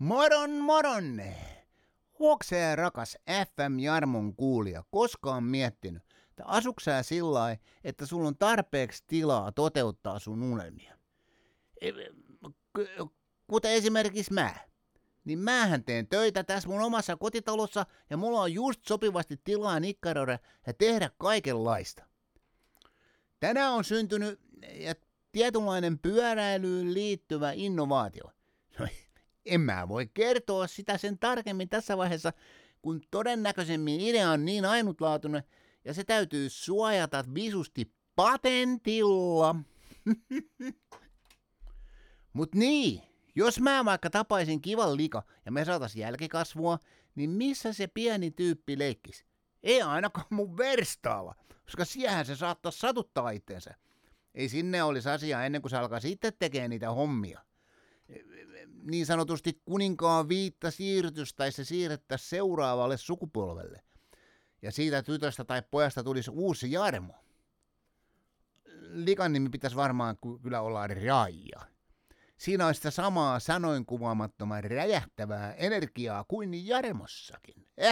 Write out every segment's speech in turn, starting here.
Moron moron! Onksä rakas FM Jarmon kuulija koskaan miettinyt, että asuksää sillä että sulla on tarpeeksi tilaa toteuttaa sun unelmia? Kuten esimerkiksi mä. Niin mähän teen töitä tässä mun omassa kotitalossa ja mulla on just sopivasti tilaa nikkaroida ja tehdä kaikenlaista. Tänään on syntynyt ja tietynlainen pyöräilyyn liittyvä innovaatio. No, en mä voi kertoa sitä sen tarkemmin tässä vaiheessa, kun todennäköisemmin idea on niin ainutlaatuinen ja se täytyy suojata visusti patentilla. Mut niin, jos mä vaikka tapaisin kivan lika ja me saatais jälkikasvua, niin missä se pieni tyyppi leikkis? Ei ainakaan mun verstaalla, koska siehän se saattaa satuttaa itteensä. Ei sinne olisi asia ennen kuin se alkaa sitten tekemään niitä hommia. Niin sanotusti kuninkaan viitta siirtys tai se siirrettäisiin seuraavalle sukupolvelle. Ja siitä tytöstä tai pojasta tulisi uusi Jarmo. Likan nimi pitäisi varmaan kyllä olla Raija. Siinä on sitä samaa sanoin kuvaamattoman räjähtävää energiaa kuin Jarmossakin.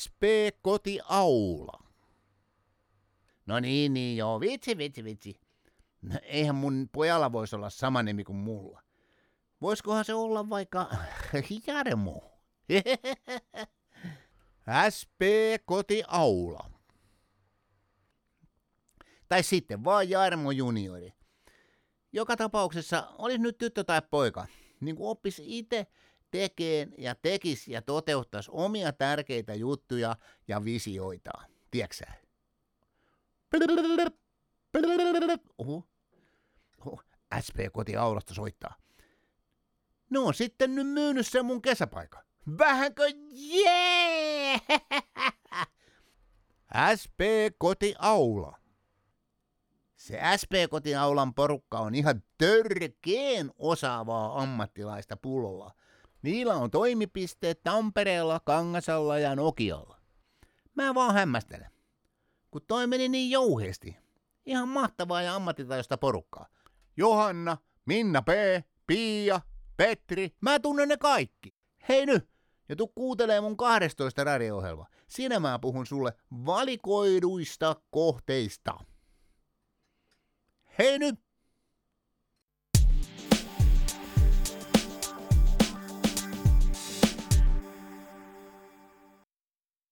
SP Koti Aula. No niin, niin joo, vitsi, vitsi, vitsi. No, eihän mun pojalla voisi olla sama nimi kuin mulla. Voisikohan se olla vaikka Jarmo? SP Koti Aula. Tai sitten vaan Jarmo juniori. Joka tapauksessa, olisi nyt tyttö tai poika, niin kuin oppisi itse tekeen ja tekis ja toteuttaisi omia tärkeitä juttuja ja visioita. Oho. SP kotiaulasta soittaa. No sitten nyt myynyt se mun kesäpaikka. Vähänkö jee? SP kotiaula. Se SP-kotiaulan porukka on ihan törkeen osaavaa ammattilaista pullolla. Niillä on toimipisteet Tampereella, Kangasalla ja Nokialla. Mä vaan hämmästelen. Kun toi meni niin jouheesti. Ihan mahtavaa ja ammattitajosta porukkaa. Johanna, Minna P, Pia, Petri, mä tunnen ne kaikki. Hei nyt, ja tuu kuuntelee mun 12 radio-ohjelma. Siinä mä puhun sulle valikoiduista kohteista. Hei nyt!